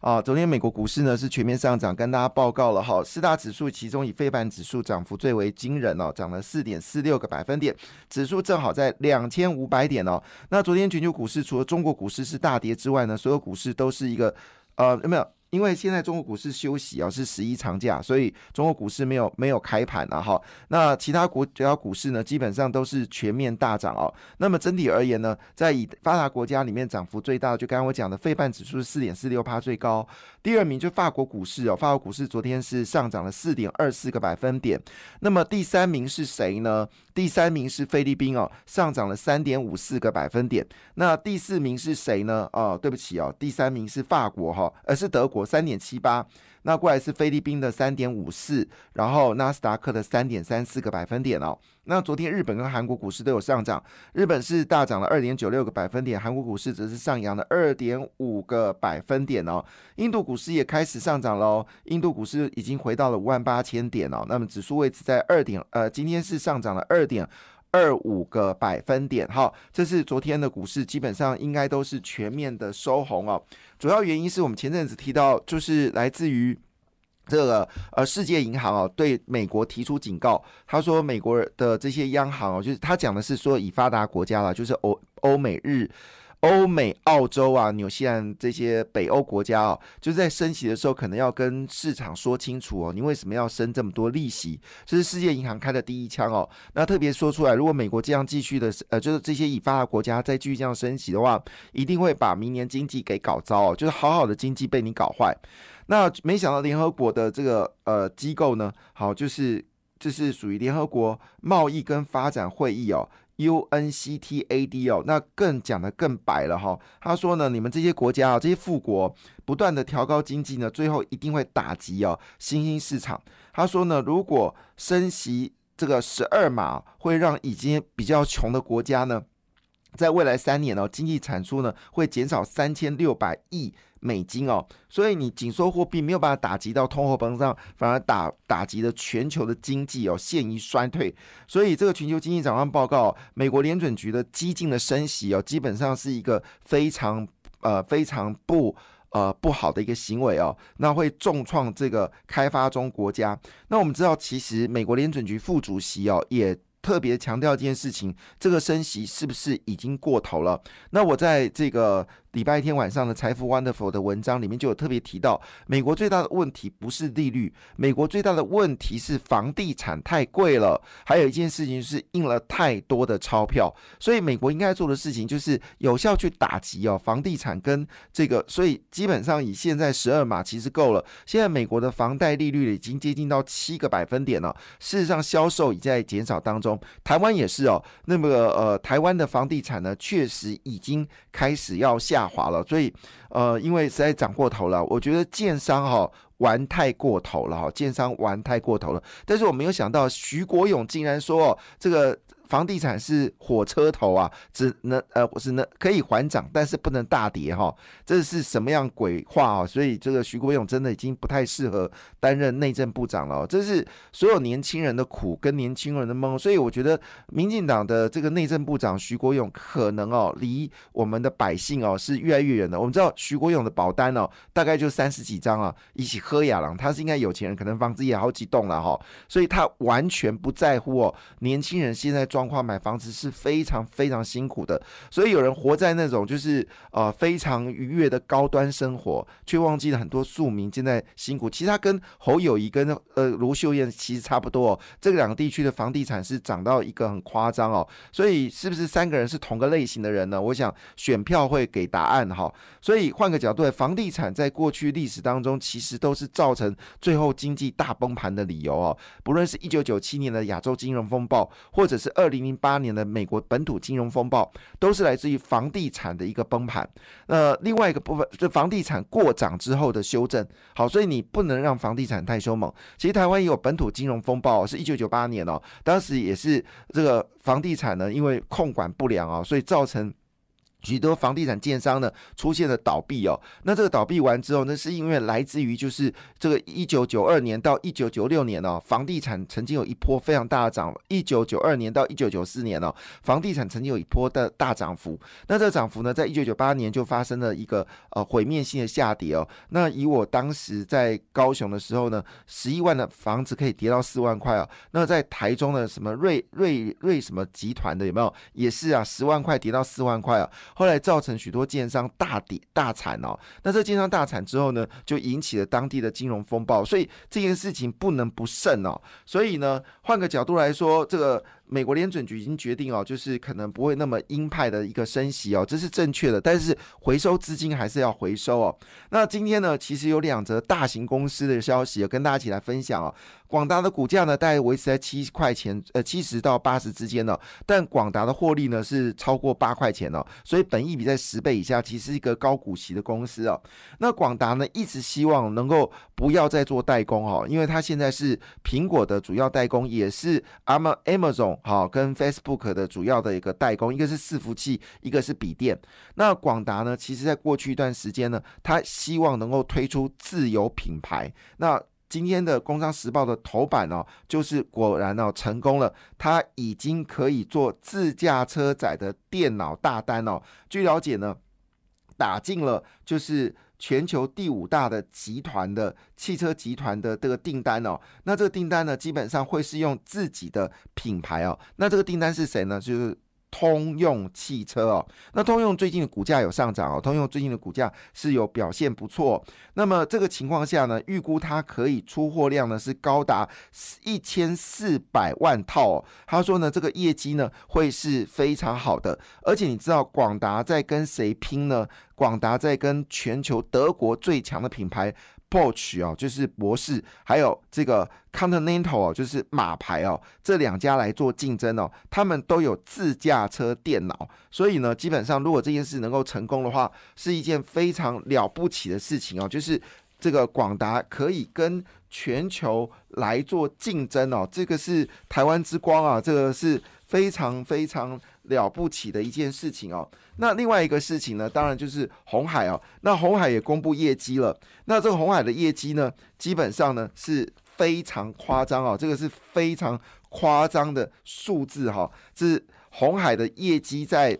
啊，昨天美国股市呢是全面上涨，跟大家报告了哈，四大指数其中以非盘指数涨幅最为惊人哦，涨了四点四六个百分点，指数正好在两千五百点哦。那昨天全球股市除了中国股市是大跌之外呢，所有股市都是一个呃有没有？因为现在中国股市休息啊，是十一长假，所以中国股市没有没有开盘啊哈。那其他国家股市呢，基本上都是全面大涨哦。那么整体而言呢，在以发达国家里面涨幅最大，就刚刚我讲的费半指数是四点四六帕最高。第二名就法国股市哦，法国股市昨天是上涨了四点二四个百分点。那么第三名是谁呢？第三名是菲律宾哦，上涨了三点五四个百分点。那第四名是谁呢？哦，对不起哦，第三名是法国哈，而是德国三点七八。那过来是菲律宾的三点五四，然后纳斯达克的三点三四个百分点哦。那昨天日本跟韩国股市都有上涨，日本是大涨了二点九六个百分点，韩国股市则是上扬了二点五个百分点哦。印度股市也开始上涨喽，印度股市已经回到了五万八千点哦。那么指数位置在二点，呃，今天是上涨了二点二五个百分点。哈，这是昨天的股市，基本上应该都是全面的收红哦。主要原因是我们前阵子提到，就是来自于这个呃世界银行哦，对美国提出警告。他说，美国的这些央行哦，就是他讲的是说，以发达国家了，就是欧欧美日。欧美、澳洲啊、纽西兰这些北欧国家哦，就是在升息的时候，可能要跟市场说清楚哦，你为什么要升这么多利息？这是世界银行开的第一枪哦。那特别说出来，如果美国这样继续的，呃，就是这些已发达国家再继续这样升息的话，一定会把明年经济给搞糟哦，就是好好的经济被你搞坏。那没想到联合国的这个呃机构呢，好，就是这是属于联合国贸易跟发展会议哦。UNCTAD 哦，那更讲的更白了哈。他说呢，你们这些国家啊，这些富国不断的调高经济呢，最后一定会打击哦新兴市场。他说呢，如果升息这个十二码，会让已经比较穷的国家呢，在未来三年哦，经济产出呢会减少三千六百亿。美金哦，所以你紧缩货币没有办法打击到通货膨胀，反而打打击了全球的经济哦，陷于衰退。所以这个全球经济展望报告，美国联准局的激进的升息哦，基本上是一个非常呃非常不呃不好的一个行为哦，那会重创这个开发中国家。那我们知道，其实美国联准局副主席哦也。特别强调一件事情，这个升息是不是已经过头了？那我在这个礼拜天晚上的财富 Wonderful 的文章里面就有特别提到，美国最大的问题不是利率，美国最大的问题是房地产太贵了。还有一件事情是印了太多的钞票，所以美国应该做的事情就是有效去打击哦房地产跟这个，所以基本上以现在十二码其实够了。现在美国的房贷利率已经接近到七个百分点了，事实上销售已在减少当中。台湾也是哦，那么呃，台湾的房地产呢，确实已经开始要下滑了，所以呃，因为实在涨过头了，我觉得建商哈玩太过头了哈，建商玩太过头了，但是我没有想到徐国勇竟然说这个。房地产是火车头啊，只能呃，只能可以缓涨，但是不能大跌哈。这是什么样鬼话啊？所以这个徐国勇真的已经不太适合担任内政部长了。这是所有年轻人的苦跟年轻人的梦。所以我觉得民进党的这个内政部长徐国勇可能哦，离我们的百姓哦是越来越远的。我们知道徐国勇的保单哦，大概就三十几张啊，一起喝雅郎，他是应该有钱人，可能房子也好几栋了哈。所以他完全不在乎哦，年轻人现在。状况买房子是非常非常辛苦的，所以有人活在那种就是呃非常愉悦的高端生活，却忘记了很多庶民正在辛苦。其实他跟侯友谊跟呃卢秀燕其实差不多，哦这两个地区的房地产是涨到一个很夸张哦。所以是不是三个人是同个类型的人呢？我想选票会给答案哈。所以换个角度，房地产在过去历史当中其实都是造成最后经济大崩盘的理由哦。不论是一九九七年的亚洲金融风暴，或者是二二零零八年的美国本土金融风暴，都是来自于房地产的一个崩盘。那另外一个部分，就房地产过涨之后的修正。好，所以你不能让房地产太凶猛。其实台湾也有本土金融风暴，是一九九八年哦，当时也是这个房地产呢，因为控管不良啊，所以造成。许多房地产建商呢出现了倒闭哦，那这个倒闭完之后，呢是因为来自于就是这个一九九二年到一九九六年哦，房地产曾经有一波非常大的涨，一九九二年到一九九四年哦，房地产曾经有一波的大涨幅，那这个涨幅呢，在一九九八年就发生了一个呃毁灭性的下跌哦，那以我当时在高雄的时候呢，十一万的房子可以跌到四万块哦，那在台中的什么瑞瑞瑞什么集团的有没有？也是啊，十万块跌到四万块啊。后来造成许多建商大跌大惨哦，那这建商大惨之后呢，就引起了当地的金融风暴，所以这件事情不能不慎哦。所以呢，换个角度来说，这个。美国联准局已经决定哦，就是可能不会那么鹰派的一个升息哦，这是正确的。但是回收资金还是要回收哦。那今天呢，其实有两则大型公司的消息，跟大家一起来分享哦。广达的股价呢，大概维持在七块钱，呃，七十到八十之间呢。但广达的获利呢是超过八块钱哦，所以本益比在十倍以下，其实是一个高股息的公司哦。那广达呢，一直希望能够不要再做代工哦，因为它现在是苹果的主要代工，也是 Amazon。好，跟 Facebook 的主要的一个代工，一个是伺服器，一个是笔电。那广达呢，其实在过去一段时间呢，他希望能够推出自有品牌。那今天的《工商时报》的头版哦，就是果然哦成功了，它已经可以做自驾车载的电脑大单哦。据了解呢，打进了就是。全球第五大的集团的汽车集团的这个订单哦，那这个订单呢，基本上会是用自己的品牌哦。那这个订单是谁呢？就是。通用汽车哦，那通用最近的股价有上涨哦，通用最近的股价是有表现不错。那么这个情况下呢，预估它可以出货量呢是高达一千四百万套哦。他说呢，这个业绩呢会是非常好的，而且你知道广达在跟谁拼呢？广达在跟全球德国最强的品牌。Porsche 哦，就是博士，还有这个 Continental 哦，就是马牌哦，这两家来做竞争哦，他们都有自驾车电脑，所以呢，基本上如果这件事能够成功的话，是一件非常了不起的事情哦，就是这个广达可以跟全球来做竞争哦，这个是台湾之光啊，这个是非常非常。了不起的一件事情哦。那另外一个事情呢，当然就是红海哦。那红海也公布业绩了。那这个红海的业绩呢，基本上呢是非常夸张哦。这个是非常夸张的数字哈。这是红海的业绩在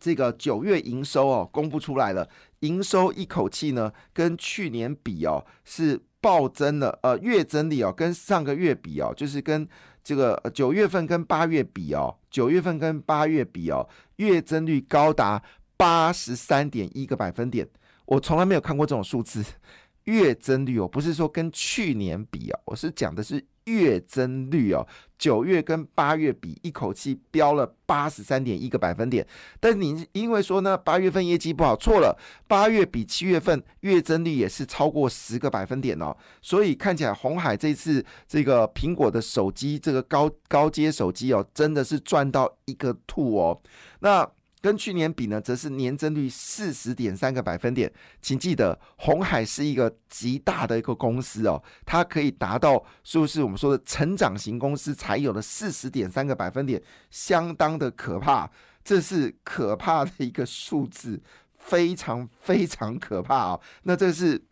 这个九月营收哦公布出来了，营收一口气呢跟去年比哦是暴增了，呃月增率哦跟上个月比哦就是跟。这个九月份跟八月比哦，九月份跟八月比哦，月增率高达八十三点一个百分点，我从来没有看过这种数字。月增率哦，不是说跟去年比哦，我是讲的是。月增率哦，九月跟八月比，一口气飙了八十三点一个百分点。但你因为说呢，八月份业绩不好，错了，八月比七月份月增率也是超过十个百分点哦。所以看起来红海这次这个苹果的手机，这个高高阶手机哦，真的是赚到一个吐哦。那。跟去年比呢，则是年增率四十点三个百分点。请记得，红海是一个极大的一个公司哦，它可以达到是不是我们说的成长型公司才有的四十点三个百分点，相当的可怕。这是可怕的一个数字，非常非常可怕哦！那这是。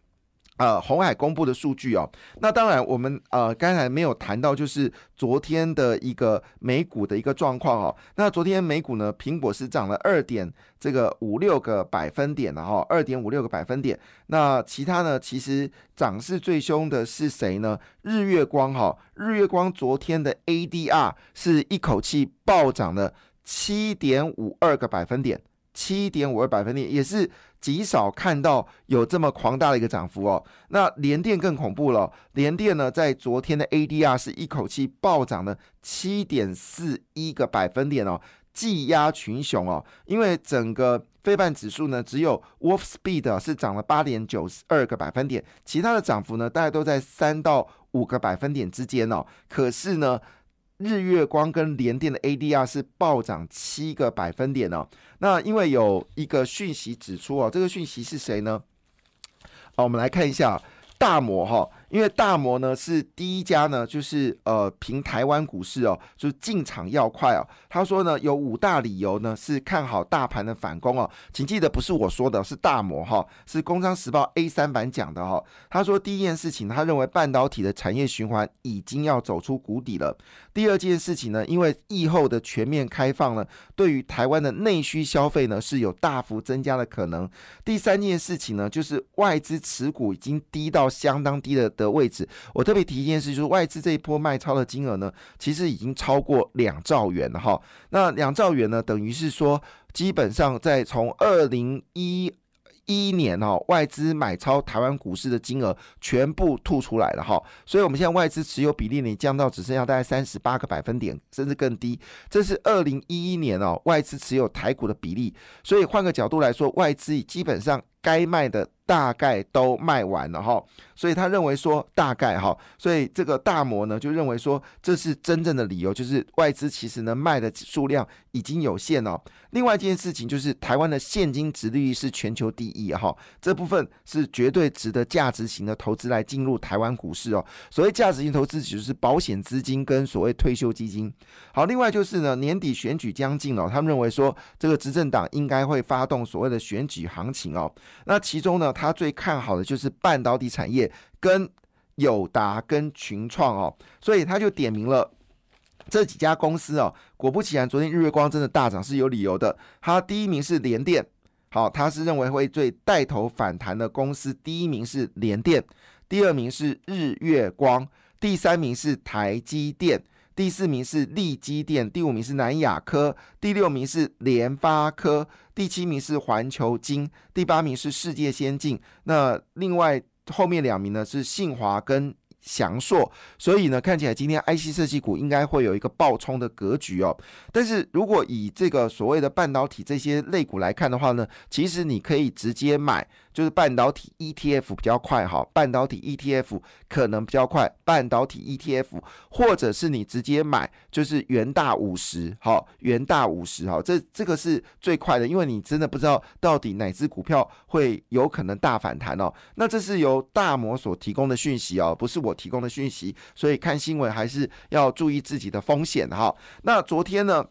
呃，红海公布的数据哦，那当然我们呃刚才没有谈到，就是昨天的一个美股的一个状况哦。那昨天美股呢，苹果是涨了二点这个五六个百分点的哈，二点五六个百分点。那其他呢，其实涨势最凶的是谁呢？日月光哈，日月光昨天的 ADR 是一口气暴涨了七点五二个百分点。七点五二百分点，也是极少看到有这么狂大的一个涨幅哦。那联电更恐怖了，联电呢在昨天的 ADR 是一口气暴涨了七点四一个百分点哦，技压群雄哦。因为整个非半指数呢，只有 Wolf Speed 是涨了八点九二个百分点，其他的涨幅呢，大概都在三到五个百分点之间哦。可是呢。日月光跟联电的 ADR 是暴涨七个百分点哦。那因为有一个讯息指出哦，这个讯息是谁呢？好，我们来看一下大摩哈，因为大摩呢是第一家呢，就是呃凭台湾股市哦，就是进场要快哦。他说呢有五大理由呢是看好大盘的反攻哦，请记得不是我说的，是大摩哈，是工商时报 A 三版讲的哈。他说第一件事情，他认为半导体的产业循环已经要走出谷底了。第二件事情呢，因为疫后的全面开放呢，对于台湾的内需消费呢是有大幅增加的可能。第三件事情呢，就是外资持股已经低到相当低的的位置。我特别提一件事，就是外资这一波卖超的金额呢，其实已经超过两兆元了哈。那两兆元呢，等于是说，基本上在从二零一。一年哦，外资买超台湾股市的金额全部吐出来了哈，所以我们现在外资持有比例呢降到只剩下大概三十八个百分点，甚至更低。这是二零一一年哦，外资持有台股的比例。所以换个角度来说，外资基本上该卖的。大概都卖完了哈，所以他认为说大概哈，所以这个大摩呢就认为说这是真正的理由，就是外资其实呢卖的数量已经有限了。另外一件事情就是台湾的现金值率是全球第一哈，这部分是绝对值得价值型的投资来进入台湾股市哦。所谓价值型投资就是保险资金跟所谓退休基金。好，另外就是呢年底选举将近了，他们认为说这个执政党应该会发动所谓的选举行情哦。那其中呢。他最看好的就是半导体产业跟友达跟群创哦，所以他就点名了这几家公司哦。果不其然，昨天日月光真的大涨是有理由的。他第一名是联电，好，他是认为会最带头反弹的公司。第一名是联电，第二名是日月光，第三名是台积电。第四名是利基电，第五名是南亚科，第六名是联发科，第七名是环球金，第八名是世界先进。那另外后面两名呢是信华跟。祥硕，所以呢，看起来今天 IC 设计股应该会有一个爆冲的格局哦。但是如果以这个所谓的半导体这些类股来看的话呢，其实你可以直接买，就是半导体 ETF 比较快哈。半导体 ETF 可能比较快，半导体 ETF 或者是你直接买，就是元大五十哈，元大五十哈，这这个是最快的，因为你真的不知道到底哪只股票会有可能大反弹哦。那这是由大摩所提供的讯息哦，不是我。提供的讯息，所以看新闻还是要注意自己的风险哈。那昨天呢？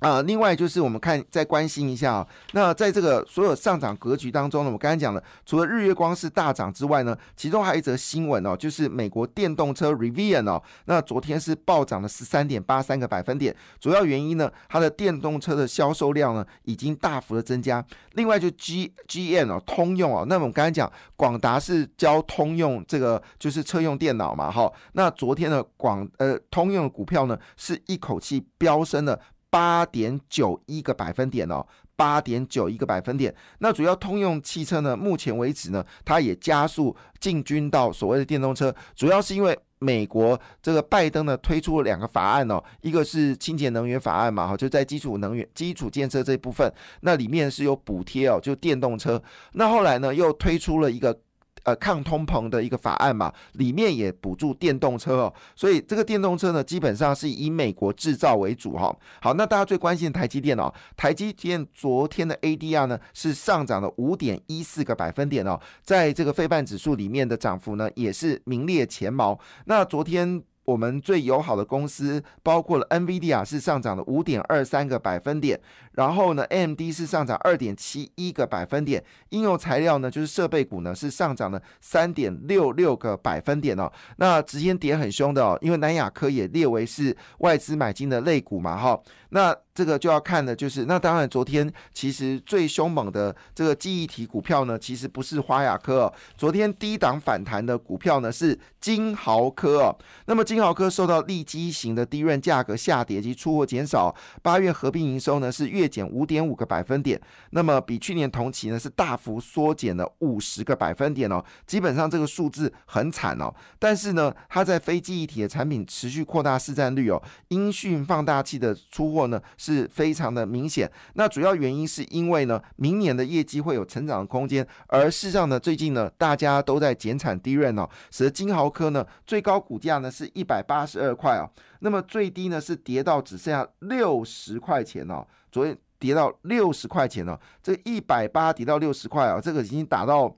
啊，另外就是我们看再关心一下啊，那在这个所有上涨格局当中呢，我刚才讲了，除了日月光是大涨之外呢，其中还有一则新闻哦，就是美国电动车 Rivian 哦，那昨天是暴涨了十三点八三个百分点，主要原因呢，它的电动车的销售量呢已经大幅的增加。另外就 G G N 哦，通用哦，那我们刚才讲广达是交通用这个就是车用电脑嘛，哈，那昨天的广呃通用的股票呢是一口气飙升了。八点九一个百分点哦，八点九一个百分点。那主要通用汽车呢，目前为止呢，它也加速进军到所谓的电动车，主要是因为美国这个拜登呢推出了两个法案哦，一个是清洁能源法案嘛，哈，就在基础能源、基础建设这部分，那里面是有补贴哦，就电动车。那后来呢，又推出了一个。呃，抗通膨的一个法案嘛，里面也补助电动车哦，所以这个电动车呢，基本上是以美国制造为主哈。好，那大家最关心的台积电哦，台积电昨天的 ADR 呢是上涨了五点一四个百分点哦，在这个费半指数里面的涨幅呢也是名列前茅。那昨天。我们最友好的公司包括了 NVD 啊是上涨了五点二三个百分点，然后呢，MD 是上涨二点七一个百分点，应用材料呢就是设备股呢是上涨了三点六六个百分点哦。那直接跌很凶的哦，因为南亚科也列为是外资买进的类股嘛，哈，那。这个就要看的，就是那当然，昨天其实最凶猛的这个记忆体股票呢，其实不是华亚科。昨天低档反弹的股票呢是金豪科哦。那么金豪科受到利基型的低润价格下跌及出货减少，八月合并营收呢是月减五点五个百分点。那么比去年同期呢是大幅缩减了五十个百分点哦。基本上这个数字很惨哦。但是呢，它在非记忆体的产品持续扩大市占率哦。音讯放大器的出货呢。是非常的明显，那主要原因是因为呢，明年的业绩会有成长的空间，而事实上呢，最近呢，大家都在减产低润哦，使得金豪科呢最高股价呢是一百八十二块哦，那么最低呢是跌到只剩下六十块钱哦，昨天跌到六十块钱哦，这一百八跌到六十块哦，这个已经打到。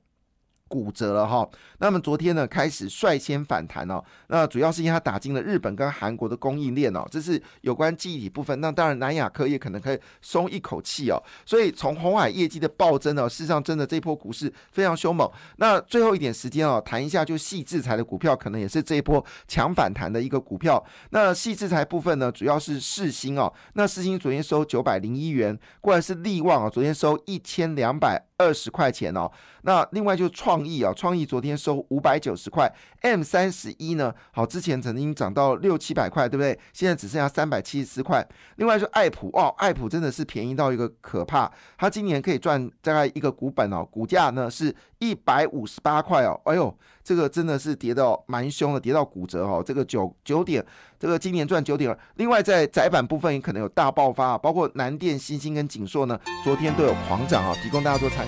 骨折了哈。那么昨天呢开始率先反弹哦，那主要是因为它打进了日本跟韩国的供应链哦，这是有关记忆体部分。那当然南亚科也可能可以松一口气哦。所以从红海业绩的暴增哦，事实上真的这波股市非常凶猛。那最后一点时间哦，谈一下就细制裁的股票，可能也是这一波强反弹的一个股票。那细制裁部分呢，主要是世星哦，那世星昨天收九百零一元，过来是利旺啊，昨天收一千两百。二十块钱哦，那另外就是创意啊，创意昨天收五百九十块，M 三十一呢，好，之前曾经涨到六七百块，对不对？现在只剩下三百七十四块。另外就爱普哦，爱普真的是便宜到一个可怕，它今年可以赚大概一个股本哦，股价呢是一百五十八块哦，哎呦，这个真的是跌到蛮凶的，跌到骨折哦，这个九九点，这个今年赚九点二。另外在窄板部分也可能有大爆发，包括南电、新星跟锦硕呢，昨天都有狂涨啊，提供大家做参。